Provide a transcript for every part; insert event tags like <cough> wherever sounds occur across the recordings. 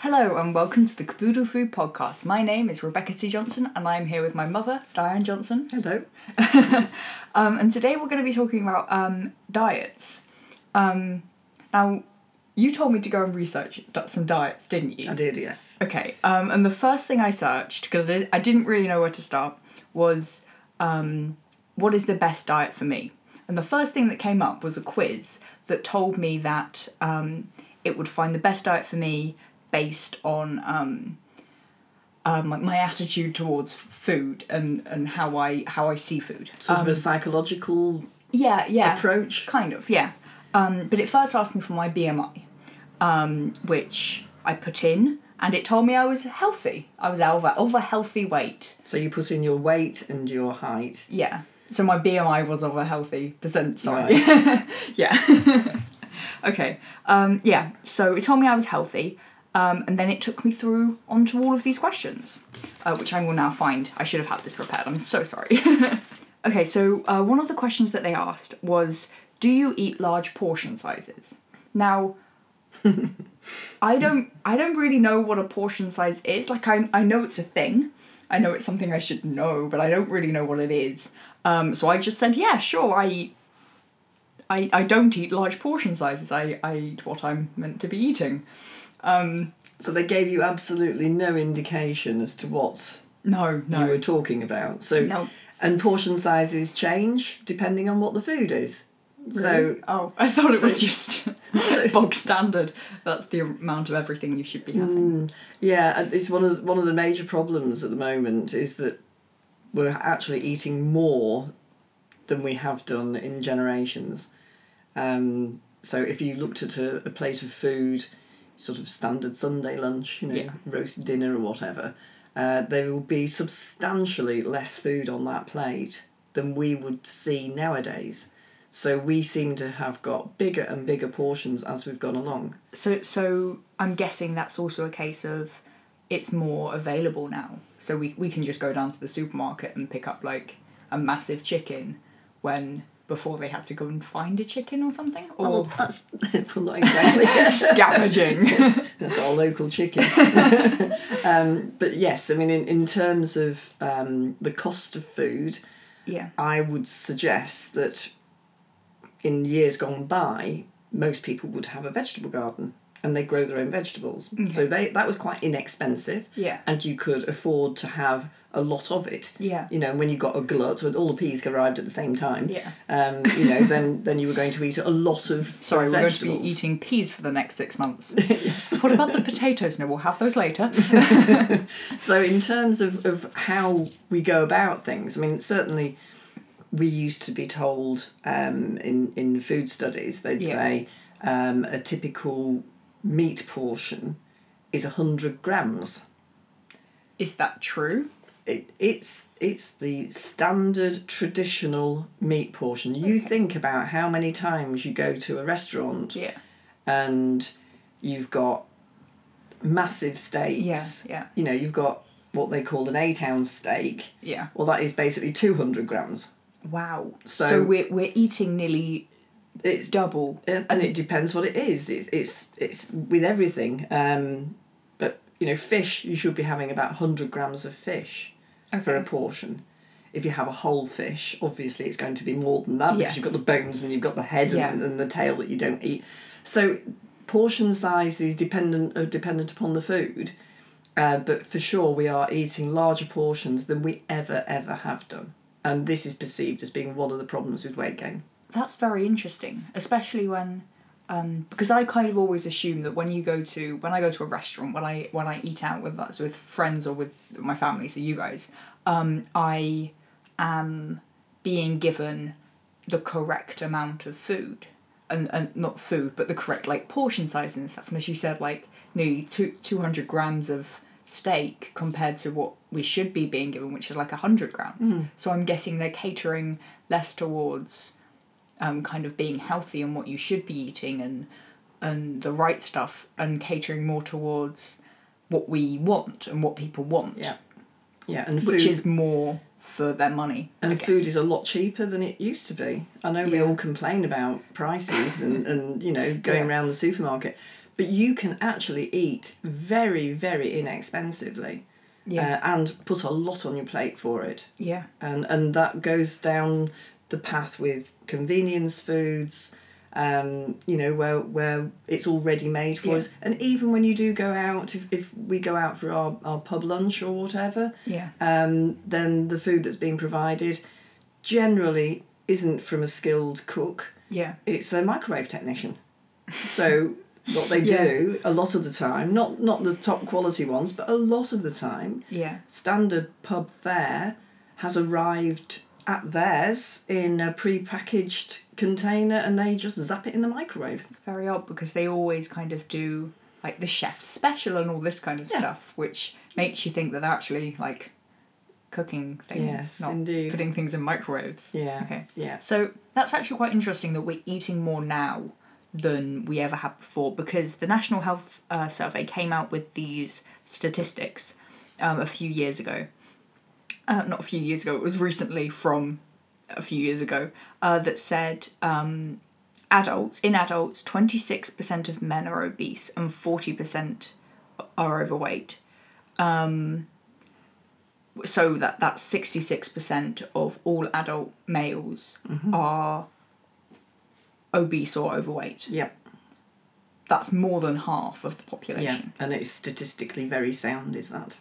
Hello and welcome to the Caboodle Food Podcast. My name is Rebecca C. Johnson and I'm here with my mother, Diane Johnson. Hello. <laughs> Um, and today we're going to be talking about um, diets. Um, now, you told me to go and research some diets, didn't you? I did, yes. Okay, um, and the first thing I searched, because I I didn't really know where to start, was um, what is the best diet for me? And the first thing that came up was a quiz that told me that um, it would find the best diet for me based on um, um, like my attitude towards food and, and how I how I see food. Sort Um, of a psychological yeah, yeah. approach. Kind of, yeah. Um, but it first asked me for my BMI, um, which I put in, and it told me I was healthy. I was over of a healthy weight. So you put in your weight and your height. Yeah. So my BMI was of a healthy percent. Sorry. <laughs> yeah. <laughs> okay. Um, yeah. So it told me I was healthy, um, and then it took me through onto all of these questions, uh, which I will now find. I should have had this prepared. I'm so sorry. <laughs> okay. So uh, one of the questions that they asked was, "Do you eat large portion sizes?" Now. <laughs> I don't I don't really know what a portion size is. Like I I know it's a thing. I know it's something I should know, but I don't really know what it is. Um, so I just said, yeah, sure, I eat I, I don't eat large portion sizes. I, I eat what I'm meant to be eating. Um, So they gave you absolutely no indication as to what no, no. you were talking about. So No. and portion sizes change depending on what the food is. So oh, I thought it was just <laughs> so- bog standard. That's the amount of everything you should be having. yeah, it's one of the, one of the major problems at the moment is that we're actually eating more than we have done in generations. Um, so if you looked at a, a plate of food, sort of standard Sunday lunch, you know, Yeah. roast dinner or whatever, uh, there will be substantially less food on that plate than we would see nowadays. So we seem to have got bigger and bigger portions as we've gone along. So so I'm guessing that's also a case of it's more available now. So we, we can just go down to the supermarket and pick up like a massive chicken when before they had to go and find a chicken or something? Or Well, that's <laughs> well, not exactly. <laughs> scavenging. <laughs> That's our local chicken. um, but yes, I mean, in, in terms of um, the cost of food, yeah. I would suggest that in years gone by, most people would have a vegetable garden and they grow their own vegetables. So they that was quite inexpensive. Yeah. And you could afford to have a lot of it. Yeah. You know, when you got a glut, when all the peas arrived at the same time. Yeah. Um, you know, then <laughs> then you were going to eat a lot of Sorry, we're going to be eating peas for the next six months. <laughs> yes. what about the potatoes? No, we'll have those later. <laughs> So, in terms of, of how we go about things, I mean, certainly we used to be told um, in, in food studies, they'd Yeah. say um, a typical meat portion is 100 grams. Is that true? It, it's it's the standard traditional meat portion. You think about how many times you go to a restaurant Yeah. and you've got massive steaks. Yeah, yeah. You know, you've got what they call an eight ounce steak. Yeah. Well, that is basically 200 grams. Wow. So- So, we're, we're eating nearly It's double. and it depends what it is. It's it's it's with everything. Um, but you know, fish you should be having about 100 grams of fish for a portion. If you have a whole fish, obviously it's going to be more than that because you've got the bones and you've got the head Yeah. and, and the tail that you don't eat. So portion size is dependent are dependent upon the food. Uh, but for sure, we are eating larger portions than we ever ever have done, and this is perceived as being one of the problems with weight gain. That's very interesting, especially when, um, because I kind of always assume that when you go to when I go to a restaurant when I when I eat out whether that's with friends or with my family, so you guys, um, I am being given the correct amount of food, and and not food but the correct like portion size and stuff. And as you said, like nearly two two hundred grams of steak compared to what we should be being given, which is like hundred grams. So I'm guessing they're catering less towards um, kind of being healthy and what you should be eating and and the right stuff and catering more towards what we want and what people want. Yeah, yeah, and food, Which is more for their money. And food is a lot cheaper than it used to be. I know we all complain about prices and, and you know <laughs> going Yeah. around the supermarket, but you can actually eat very, very inexpensively Yeah. uh, and put a lot on your plate for it. yeah. And, and that goes down the path with convenience foods, um, you know, where, where it's all ready made for Yeah. us. And even when you do go out, if, if we go out for our, our pub lunch or whatever, Yeah. um, then the food that's being provided generally isn't from a skilled cook Yeah. it's a microwave technician. So <laughs> what they do a lot of the time, not not the top quality ones, but a lot of the time, Yeah. standard pub fare has arrived at theirs in a pre-packaged container and they just zap it in the microwave. It's very odd because they always kind of do like the chef special and all this kind of Yeah. stuff, which makes you think that they're actually like cooking things, Yes, not indeed. putting things in microwaves. Yeah. Okay. Yeah. So that's actually quite interesting that we're eating more now than we ever have before because the National Health uh, Survey came out with these statistics um, a few years ago. Uh, not a few years ago, it was recently from a few years ago uh, that said um, adults, in adults, 26% of men are obese and 40% are overweight. Um, so that that's 66% of all adult males are obese or overweight. Yep. That's more than half of the population. Yeah. population. And it's statistically very sound, is that?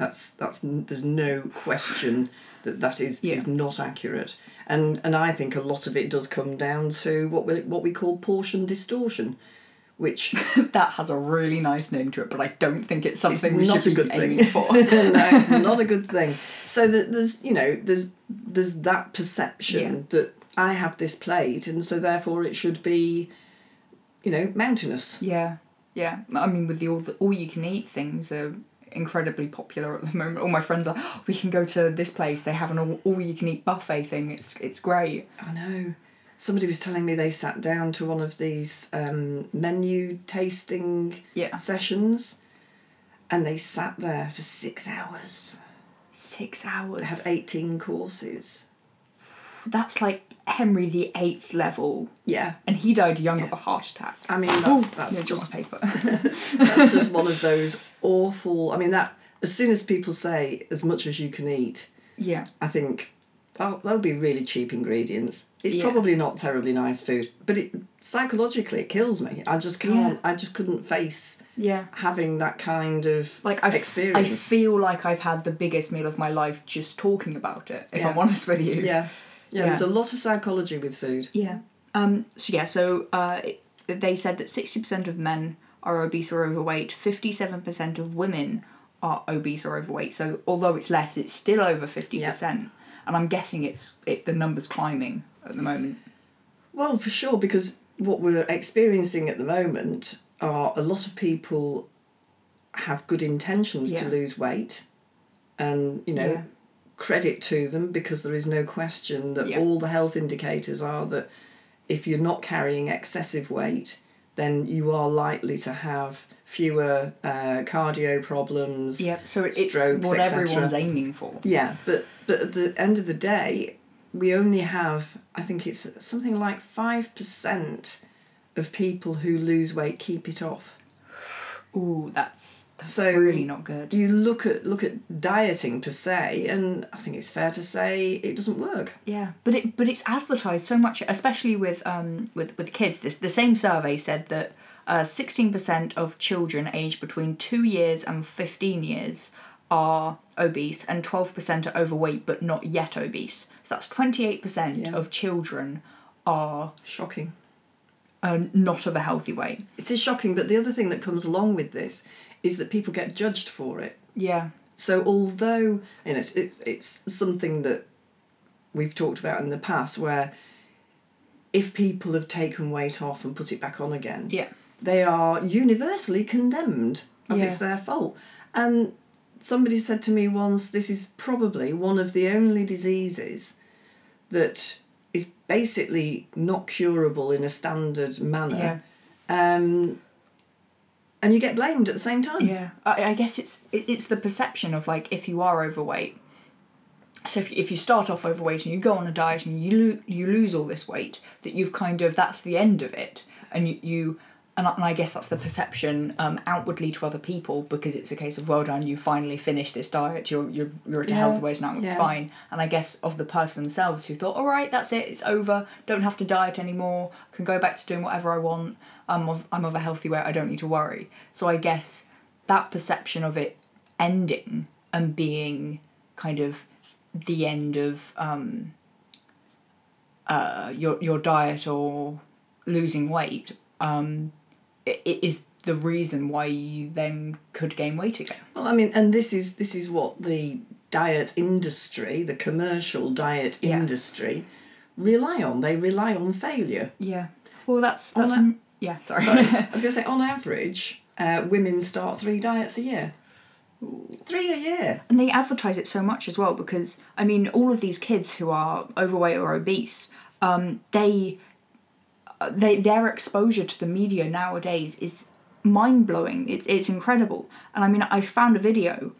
That's that's there's no question that that is Yeah. is not accurate, and and I think a lot of it does come down to what we what we call portion distortion, which <laughs> that has a really nice name to it, but I don't think it's something we not should a be good aiming thing. for. <laughs> no, it's not <laughs> a good thing. So that there's you know there's there's that perception Yeah. that I have this plate, and so therefore it should be, you know, mountainous. yeah, yeah. I mean, with the all the all you can eat things are incredibly popular at the <laughs> moment. All my friends are. "Oh, we can go to this place. They have an all, all you can eat buffet thing. It's it's great. I know. Somebody was telling me they sat down to one of these um, menu tasting Yeah, sessions, and they sat there for six hours. six hours. They had eighteen courses. That's like Henry the Eighth level, Yeah, and he died young of a heart attack. I mean that's that's just paper. <laughs> that's just one of <laughs> those awful. I mean that as soon as people say as much as you can eat, yeah, I think oh that'll be really cheap ingredients. It's Yeah. probably not terribly nice food, but it psychologically it kills me. I just can't. I just couldn't face yeah. having that kind of Like I, I experience. feel like I've had the biggest meal of my life just talking about it. If Yeah. I'm honest with you. yeah. Yeah, Yeah. There's a lot of psychology with food. Yeah. Um. So yeah. So uh, it- they said that sixty percent of men are obese or overweight. Fifty-seven percent of women are obese or overweight. So although it's less, it's still over fifty percent. And I'm guessing it's it the numbers climbing at the moment. Well, for sure, because what we're experiencing at the moment are a lot of people have good intentions to lose weight, and you know, Yeah. Credit to them because there is no question that Yeah. all the health indicators are that if you're not carrying excessive weight, then you are likely to have fewer uh, cardio problems. Yeah. So it's Strokes, what everyone's aiming for. Yeah, but but at the end of the day, we only have I think it's something like five percent of people who lose weight keep it off. Ooh, that's, that's So really not good. You look at look at dieting per se, and I think it's fair to say it doesn't work. Yeah, but it but it's advertised so much, especially with um with with kids. This the same survey said that uh sixteen percent of children aged between two years and fifteen years are obese, and twelve percent are overweight but not yet obese. So that's twenty eight percent of children are Shocking. Uh, not of a healthy weight. It is shocking, but the other thing that comes along with this is that people get judged for it. Yeah, So although you know it's, it's, it's something that we've talked about in the past, where if people have taken weight off and put it back on again, yeah, they are universally condemned as it's their fault. And somebody said to me once, this is probably one of the only diseases that is basically not curable in a standard manner. yeah. Um, and you get blamed at the same time. Yeah, I, I guess it's it, it's the perception of like if you are overweight. So if, if you start off overweight and you go on a diet and you lo- you lose all this weight, that you've kind of that's the end of it, and you you and I, and I guess that's the perception um, outwardly to other people because it's a case of well done, you finally finished this diet, you're you're you're at a Yeah, health ways now, it's yeah. fine. And I guess of the person themselves who thought, all right, that's it, it's over, don't have to diet anymore, can go back to doing whatever I want. I'm of I'm of a healthy weight, I don't need to worry. So I guess that perception of it ending and being kind of the end of um, uh, your your diet or losing weight um, i- i- the reason why you then could gain weight again. Well, I mean, and this is this is what the diet industry, the commercial diet Yeah. industry, rely on. They rely on failure. Yeah. Well, that's that's that- yeah. Sorry. So <laughs> I was going to say, on average, uh, women start three diets a year. Three a year. and they advertise it so much as well because I mean, all of these kids who are overweight or obese, um, they, they their exposure to the media nowadays is mind blowing. It's it's incredible. And I mean, I found a video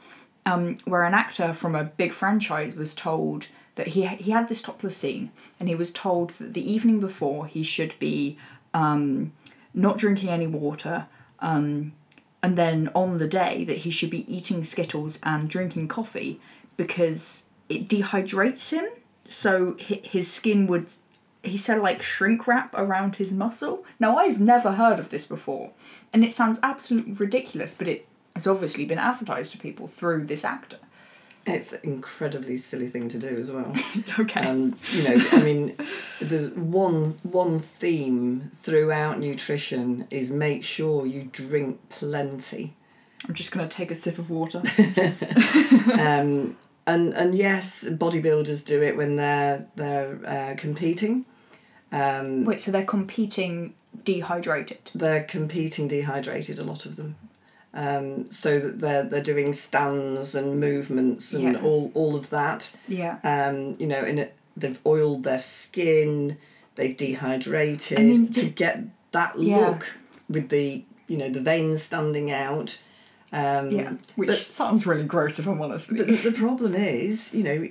um, where an actor from a big franchise was told that he he had this topless scene, and he was told that the evening before he should be um, not drinking any water. Um, and then on the day that he should be eating Skittles and drinking coffee because it dehydrates him. So his skin would, he said, like shrink wrap around his muscle. Now, I've never heard of this before, and it sounds absolutely ridiculous, but it has obviously been advertised to people through this actor. It's an incredibly silly thing to do as well. <laughs> Okay. Um, you know, I mean, the one one theme throughout nutrition is make sure you drink plenty. I'm just going to take a sip of water. <laughs> <laughs> Um, and and yes, bodybuilders do it when they're they're uh, competing. Um, Wait, so they're competing dehydrated? they're competing dehydrated. A lot of them. Um, so that they're they're doing stands and movements and Yeah. all all of that. Yeah. um, you know, and it, they've oiled their skin, they've dehydrated I mean, to the- get that Yeah. look with the you know the veins standing out. Um, Yeah. Which but- sounds really gross if I'm honest with But the, the problem is, you know,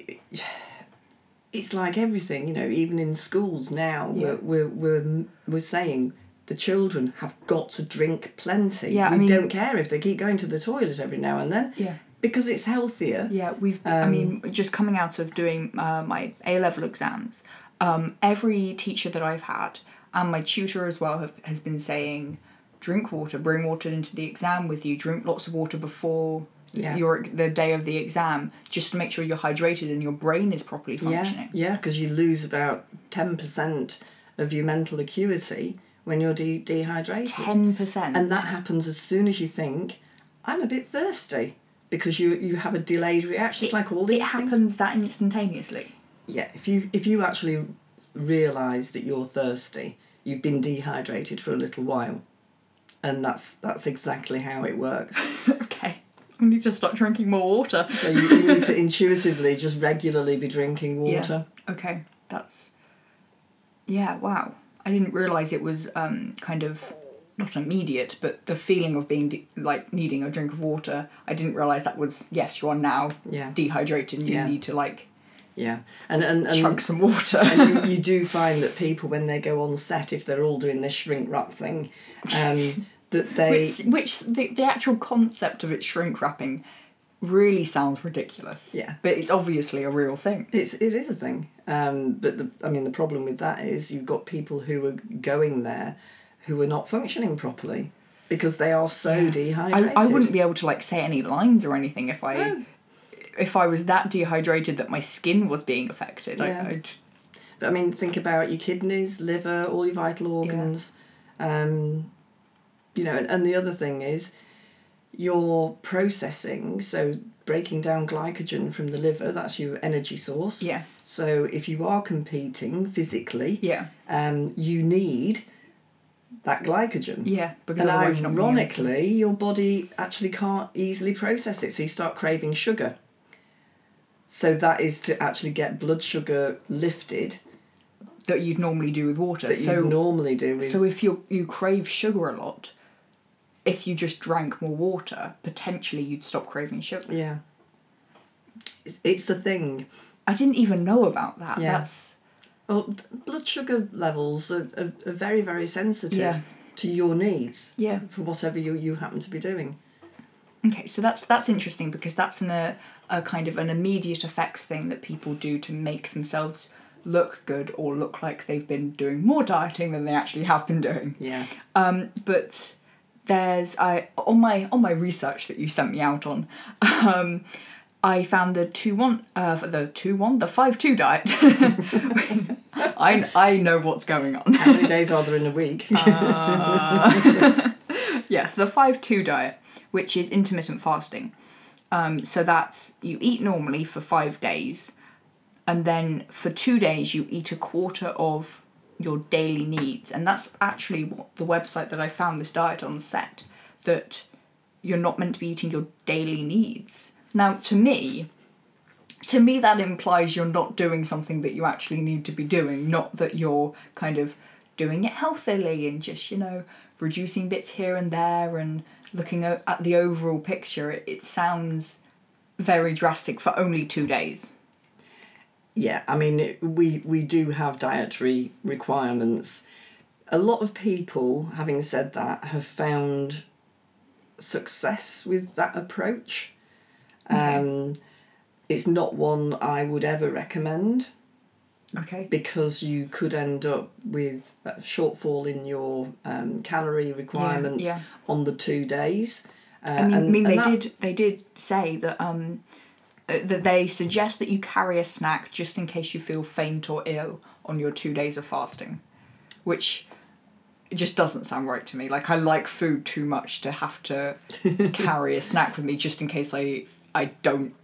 it's like everything. You know, even in schools now, Yeah. we're, we're we're we're saying the children have got to drink plenty. Yeah, I we mean- don't care if they keep going to the toilet every now and then Yeah. because it's healthier. Yeah, we've. I Um, mean, just coming out of doing uh, my A level exams, um, every teacher that I've had and my tutor as well have has been saying, drink water, bring water into the exam with you, drink lots of water before Yeah. your the day of the exam, just to make sure you're hydrated and your brain is properly functioning. Yeah, yeah, because you lose about ten percent of your mental acuity when you're de- dehydrated, Ten percent. and that happens as soon as you think, "I'm a bit thirsty," because you you have a delayed reaction. It's like all these it things. happens that instantaneously. Yeah, if you if you actually realise that you're thirsty, you've been dehydrated for a little while, and that's that's exactly how it works. <laughs> okay. <laughs> I need to start drinking more water. So you, you need to intuitively just regularly be drinking water. Okay, that's. Yeah, wow. I didn't realise it was um, kind of not immediate, but the feeling of being de- like needing a drink of water. I didn't realise that was yes, you are now Yeah, dehydrated and you Yeah. need to like yeah, and and and. chug some water. and you, <laughs> you do find that people when they go on set if they're all doing this shrink wrap thing um, <laughs> that they which which the, the actual concept of it shrink wrapping really sounds ridiculous. Yeah. But it's obviously a real thing. it's it is a thing um, but the, I mean the problem with that is you've got people who are going there who are not functioning properly because they are so Yeah. dehydrated I, I wouldn't be able to like say any lines or anything if I No. if I was that dehydrated that my skin was being affected. Yeah. I, I'd, But I mean, think about your kidneys, liver, all your vital organs. Um, you know, and, and the other thing is your processing, so breaking down glycogen from the liver, that's your energy source. yeah, So if you are competing physically, yeah, um, you need that glycogen. yeah. Because And otherwise you're not being ironically, your body actually can't easily process it, so you start craving sugar. So that is to actually get blood sugar lifted that you'd normally do with water. that so you normally do with so if you you crave sugar a lot, if you just drank more water, potentially you'd stop craving sugar. yeah it's, it's a thing I didn't even know about that. Yeah. That's well blood sugar levels are, are, are very very sensitive Yeah. to your needs Yeah. for whatever you, you happen to be doing. Okay, so that's that's interesting because that's an, a a kind of an immediate effects thing that people do to make themselves look good or look like they've been doing more dieting than they actually have been doing. Yeah. Um, but there's I on my on my research that you sent me out on, um, I found the two one uh the two one the five two diet. <laughs> I I know what's going on. How many days are there in a week? <laughs> Yes, the five two diet, which is intermittent fasting. Um, so that's you eat normally for five days, and then for two days you eat a quarter of your daily needs, and that's actually what the website that I found this diet on said that you're not meant to be eating your daily needs. Now, to me, to me that implies you're not doing something that you actually need to be doing, not that you're kind of doing it healthily and just you know reducing bits here and there and looking at the overall picture. It, sounds very drastic for only two days. Yeah, I mean, it- we, we do have dietary requirements. A lot of people, having said that, have found success with that approach. Um, it's not one I would ever recommend Okay. because you could end up with a shortfall in your um, calorie requirements yeah. on the two days. Uh, I mean, and- I mean they that- did they did say that um that they suggest that you carry a snack just in case you feel faint or ill on your two days of fasting, which it just doesn't sound right to me. Like I like food too much to have to <laughs> carry a snack with me just in case I I don't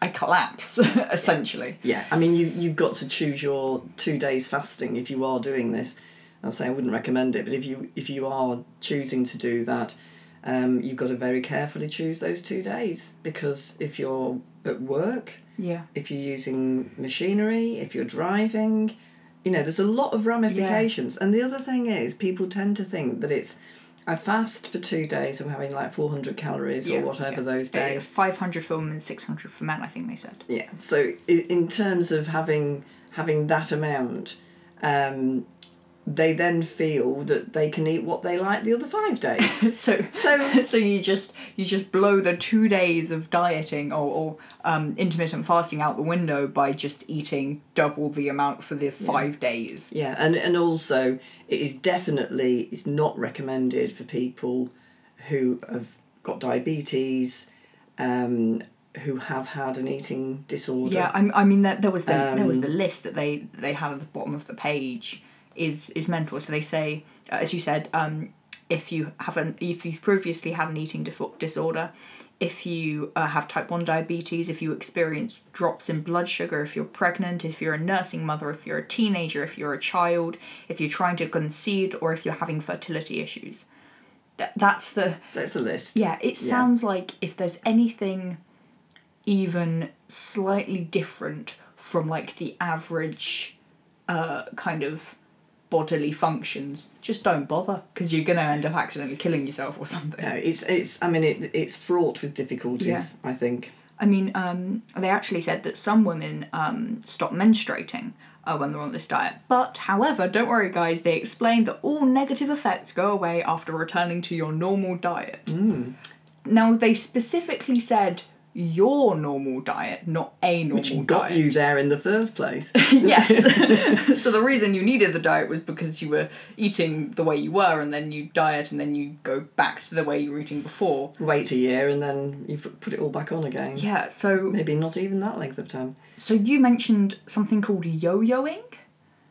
I collapse <laughs> essentially. Yeah, I mean, you you've got to choose your two days fasting if you are doing this. I'll say I wouldn't recommend it, but if you if you are choosing to do that, um, you've got to very carefully choose those two days because if you're at work, Yeah. if you're using machinery, if you're driving, you know, there's a lot of ramifications. And the other thing is, people tend to think that it's I fast for two days. I'm having like 400 calories Yeah, or whatever yeah. those days. Five hundred for women, six hundred for men. I think they said. Yeah. So in terms of having having that amount, um, they then feel that they can eat what they like the other five days. <laughs> so So- <laughs> so you just you just blow the two days of dieting or, or um, intermittent fasting out the window by just eating double the amount for the five days. yeah, and and also it is definitely it's not recommended for people who have got diabetes, um, who have had an eating disorder. Yeah, I, I mean there, there was the there was Um, the list that they they had at the bottom of the page is is mental. So they say, uh, as you said, um, if you have an if you've previously had an eating disorder, if you uh, have type one diabetes, if you experience drops in blood sugar, if you're pregnant, if you're a nursing mother, if you're a teenager, if you're a child, if you're trying to conceive, or if you're having fertility issues. That, that's the So it's a list. yeah, it sounds like if there's anything even slightly different from like the average uh, kind of bodily functions, just don't bother because you're going to end up accidentally killing yourself or something. No, it's it's. I mean, it it's fraught with difficulties. Yeah. I think. I mean, um, they actually said that some women um, stop menstruating uh, when they're on this diet. But, however, don't worry, guys, they explained that all negative effects go away after returning to your normal diet. Now, they specifically said your normal diet, not a normal Which got diet. you there in the first place. <laughs> <laughs> yes. <laughs> so the reason you needed the diet was because you were eating the way you were, and then you diet, and then you go back to the way you were eating before. Wait a year and then you put it all back on again. Yeah. So Maybe not even that length of time. so you mentioned something called yo-yoing.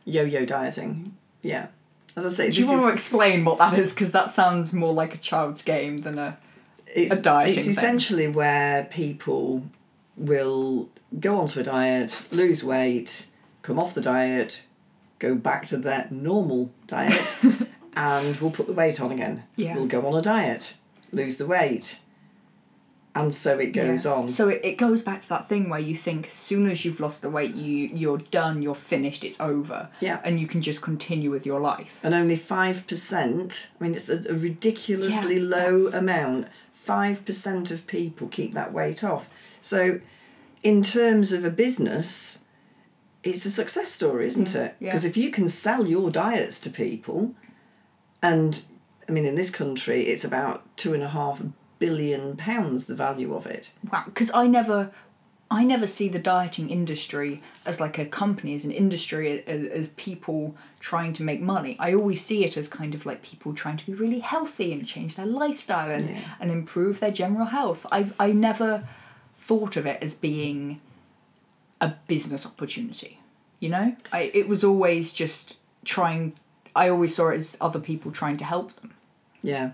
Yo-yo dieting. Yeah. As I say, Do you want is, to explain what that is? Because that sounds more like a child's game than a. it's, a dieting It's thing? essentially where people will go onto a diet, lose weight, come off the diet, go back to their normal diet, <laughs> and we'll put the weight on again. Yeah. We'll go on a diet, lose the weight, and so it goes Yeah. on. So it, it goes back to that thing where you think as soon as you've lost the weight, you you're done, you're finished, it's over. Yeah. And you can just continue with your life. and only 5%, I mean, it's a, a ridiculously Yeah, low that's- amount. 5% of people keep that weight off. So, in terms of a business, it's a success story, isn't Yeah, it? yeah. Because if you can sell your diets to people and I mean, in this country, it's about two and a half billion pounds the value of it. Wow, because I never, I never see the dieting industry as like a company, as an industry, as, as people trying to make money. I always see it as kind of like people trying to be really healthy and change their lifestyle and, Yeah. and improve their general health. I I never thought of it as being a business opportunity. You know, I it was always just trying. I always saw it as other people trying to help them, Yeah.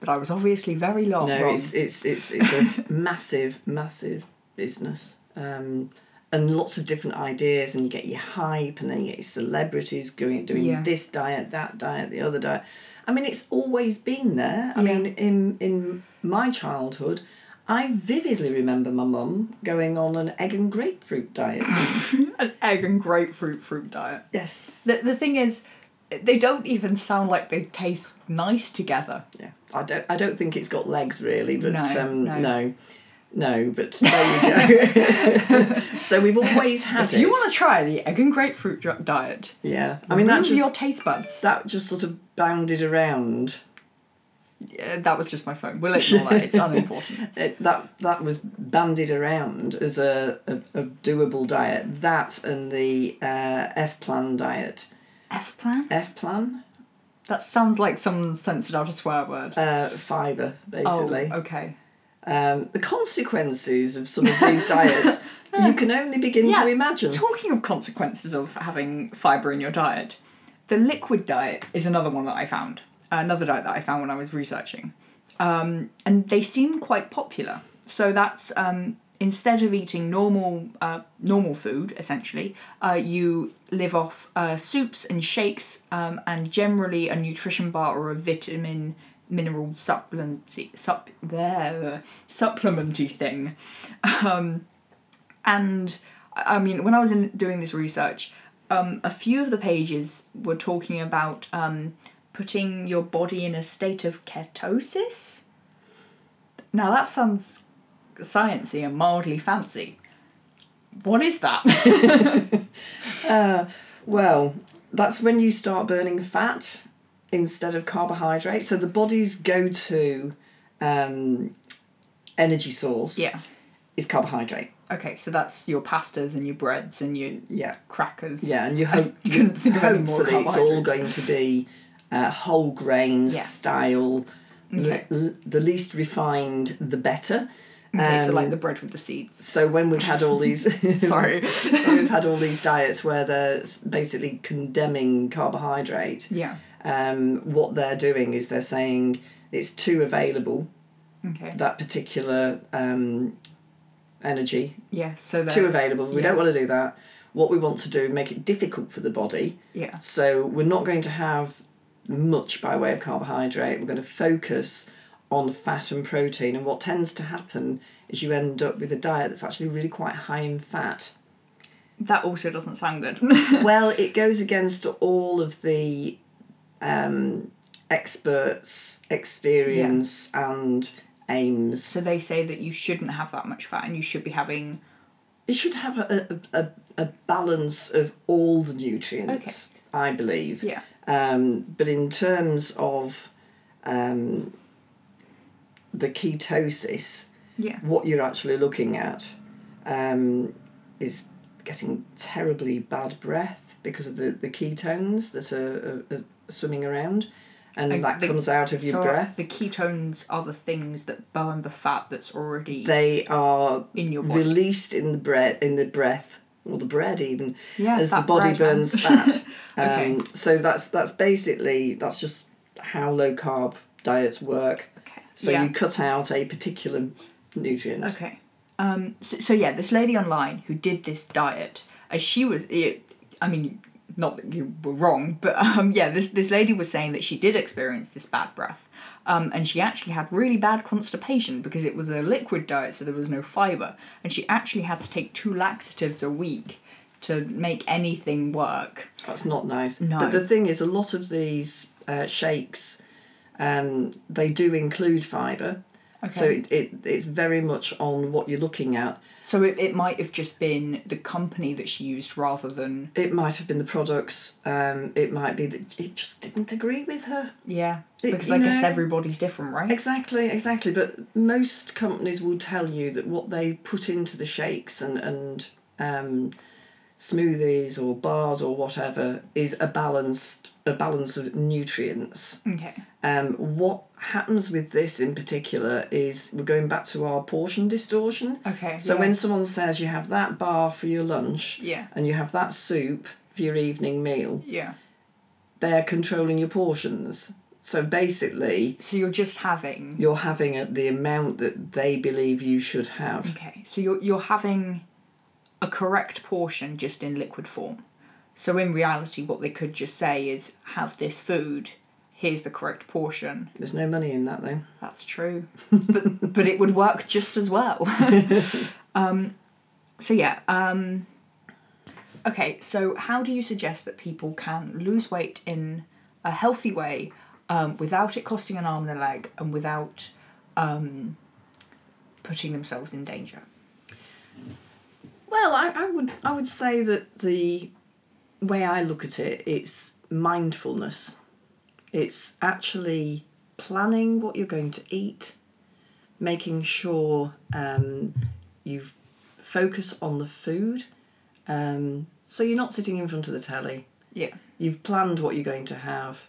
but I was obviously very long. no, wrong. it's it's it's it's a <laughs> massive, massive business. Um, and lots of different ideas, and you get your hype, and then you get your celebrities going doing Yeah. this diet, that diet, the other diet. I mean, it's always been there. I Yeah. mean, in in my childhood, I vividly remember my mum going on an egg and grapefruit diet. <laughs> an egg and grapefruit fruit diet. yes. The the thing is, they don't even sound like they taste nice together. Yeah, I don't. I don't think it's got legs really, but No, um, no. no, no. But there you go. <laughs> so we've always had If it. you want to try the egg and grapefruit dr- diet, yeah, I mean that remove just your taste buds. that just sort of bounded around. Yeah, that was just my phone. We'll ignore that. It's unimportant. <laughs> It, that that was bandied around as a, a, a doable diet. That and the uh, F plan diet. F plan. F plan, That sounds like someone censored out a swear word. uh, fibre basically. Oh, okay. Um, the consequences of some of these diets <laughs> you can only begin Yeah. to imagine. Talking of consequences of having fibre in your diet, the liquid diet is another one that I found. Another diet that I found when I was researching. Um, and they seem quite popular. So that's um, instead of eating normal uh, normal food, essentially, uh, you live off uh, soups and shakes um, and generally a nutrition bar or a vitamin mineral supplement sup there supplementy thing. Um, and I mean, when I was in doing this research, um, a few of the pages were talking about um, putting your body in a state of ketosis. Now that sounds sciencey and mildly fancy. What is that? <laughs> Uh, well, that's when you start burning fat instead of carbohydrate. So the body's go to um, energy source yeah. is carbohydrate. Okay, so that's your pastas and your breads and your Yeah. crackers. Yeah, and you <laughs> hope You couldn't think of any more hopefully it's all going to be uh, whole grains Yeah. style. Okay. L- l- the least refined, the better. Okay, so Um, like the bread with the seeds. So when we've had all these, <laughs> Sorry. <laughs> we've had all these diets where they're basically condemning carbohydrate, yeah. Um, what they're doing is they're saying it's too available Okay. that particular um, energy Yeah. So too available we yeah. don't want to do that what we want to do make it difficult for the body yeah. so we're not going to have much by way of carbohydrate we're going to focus on fat and protein and what tends to happen is you end up with a diet that's actually really quite high in fat That also doesn't sound good. <laughs> well it goes against all of the um, experts experience and aims so they say that you shouldn't have that much fat and you should be having it should have a, a, a, a balance of all the nutrients i believe yeah. um, but in terms of um, the ketosis Yeah. what you're actually looking at um, is getting terribly bad breath because of the, the ketones that are, are, are swimming around and Like that the- comes out of your so breath the ketones are the things that burn the fat that's already they are in your body. released in the bread in the breath or the bread even yeah. as the body burns fat. <laughs> Okay. Um, so that's that's basically that's just how low carb diets work. okay. So yeah. you cut out a particular nutrient. Okay. Um, so, so yeah, this lady online who did this diet, as she was, it, I mean, not that you were wrong, but um, yeah, this this lady was saying that she did experience this bad breath, um, and she actually had really bad constipation because it was a liquid diet, so there was no fiber, and she actually had to take two laxatives a week to make anything work. That's not nice. No. But the thing is, a lot of these uh, shakes, um, they do include fibre. So it, it it's very much on what you're looking at. So it, it might have just been the company that she used rather than It might have been the products. Um, it might be that it just didn't agree with her. yeah. It- Because I guess everybody's different, right? Exactly, exactly. But most companies will tell you that what they put into the shakes and and um, smoothies or bars or whatever is a balanced a balance of nutrients. Okay. Um, what happens with this in particular is we're going back to our portion distortion. Okay. So yeah. when someone says you have that bar for your lunch Yeah. and you have that soup for your evening meal, Yeah. they're controlling your portions. So basically, So you're just having you're having a, the amount that they believe you should have. Okay, so you're you're having a correct portion just in liquid form. So in reality, what they could just say is, "Have this food. Here's the correct portion." There's no money in that though. That's true, but <laughs> but it would work just as well. <laughs> um, so yeah. Um, okay, so how do you suggest that people can lose weight in a healthy way um, without it costing an arm and a leg and without um, putting themselves in danger? Well, I, I would I would say that the way I look at it, it's mindfulness. It's actually planning what you're going to eat, making sure um, you focus on the food. Um, so you're not sitting in front of the telly. Yeah. You've planned what you're going to have.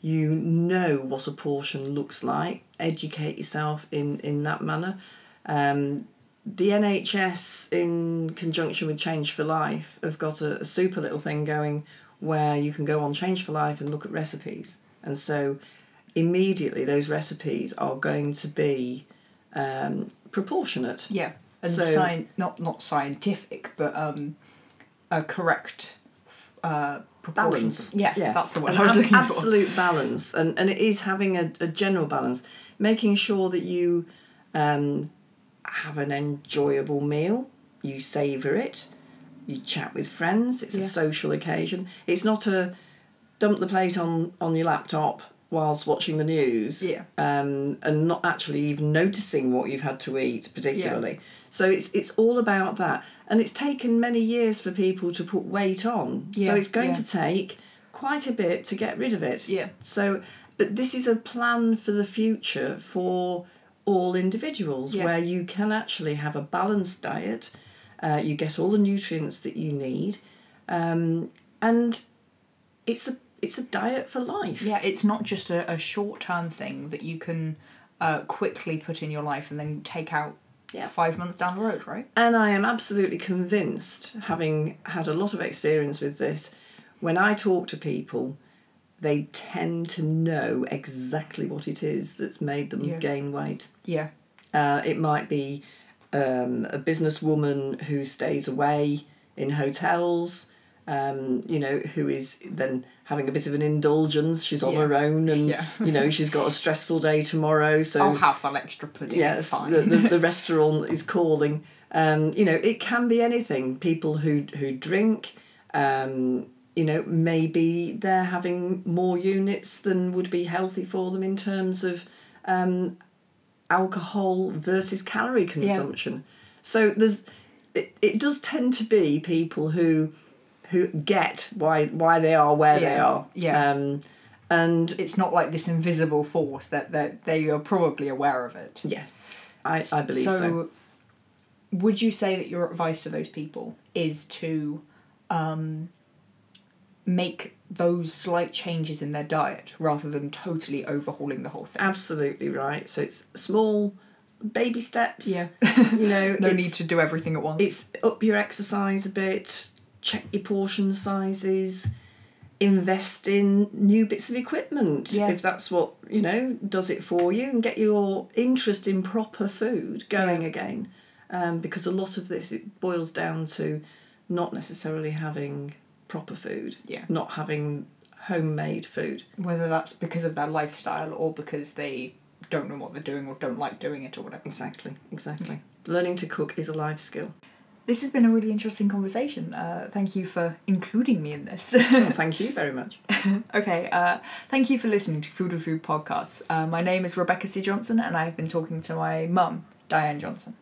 You know what a portion looks like. Educate yourself in, in that manner. Um, the NHS, in conjunction with Change for Life, have got a, a super little thing going where you can go on Change for Life and look at recipes. And so immediately those recipes are going to be um, proportionate. Yeah, and So- sci- not not scientific, but um, a correct uh, proportion. balance. Yes, that's the word <laughs> An I was looking for. absolute balance, and and it is having a, a general balance, making sure that you um, have an enjoyable meal, you savor it, you chat with friends. It's a social occasion. It's not a dump the plate on on your laptop whilst watching the news. Yeah. Um, and not actually even noticing what you've had to eat particularly. So it's it's all about that, and it's taken many years for people to put weight on. so it's going yeah. to take quite a bit to get rid of it. Yeah. So, but this is a plan for the future for all individuals Yeah. where you can actually have a balanced diet, uh, you get all the nutrients that you need, um, and it's a it's a diet for life. Yeah, it's not just a, a short term thing that you can uh, quickly put in your life and then take out Yeah. five months down the road, right? And I am absolutely convinced, having had a lot of experience with this, when I talk to people, they tend to know exactly what it is that's made them Yeah. gain weight. Yeah. Uh, it might be um, a businesswoman who stays away in hotels, um, you know, who is then having a bit of an indulgence. She's on Yeah. her own and, Yeah. you know, she's got a stressful day tomorrow. So I'll have that extra pudding. yes, the, the, the <laughs> restaurant is calling. Um, you know, it can be anything. People who who drink, um, you know, maybe they're having more units than would be healthy for them in terms of um, alcohol versus calorie consumption. So there's, it, it does tend to be people who who get why why they are where they are. yeah. Um, and it's not like this invisible force that that they are probably aware of it. yeah, I, I believe so. would you say that your advice to those people is to um, make those slight changes in their diet rather than totally overhauling the whole thing? Absolutely right. So it's small baby steps. Yeah. You know, <laughs> no need to do everything at once. it's up your exercise a bit, check your portion sizes, invest in new bits of equipment Yeah. if that's what, you know, does it for you and get your interest in proper food going Yeah. again. Um, because a lot of this it boils down to not necessarily having proper food. Yeah. Not having homemade food. Whether that's because of their lifestyle or because they don't know what they're doing or don't like doing it or whatever. Exactly, exactly. Learning to cook is a life skill. This has been a really interesting conversation. Uh, thank you for including me in this. <laughs> Well, <laughs> thank you very much. okay, uh, thank you for listening to Food with Food podcasts. Uh, my name is Rebecca C. Johnson, and I've been talking to my mum, Diane Johnson.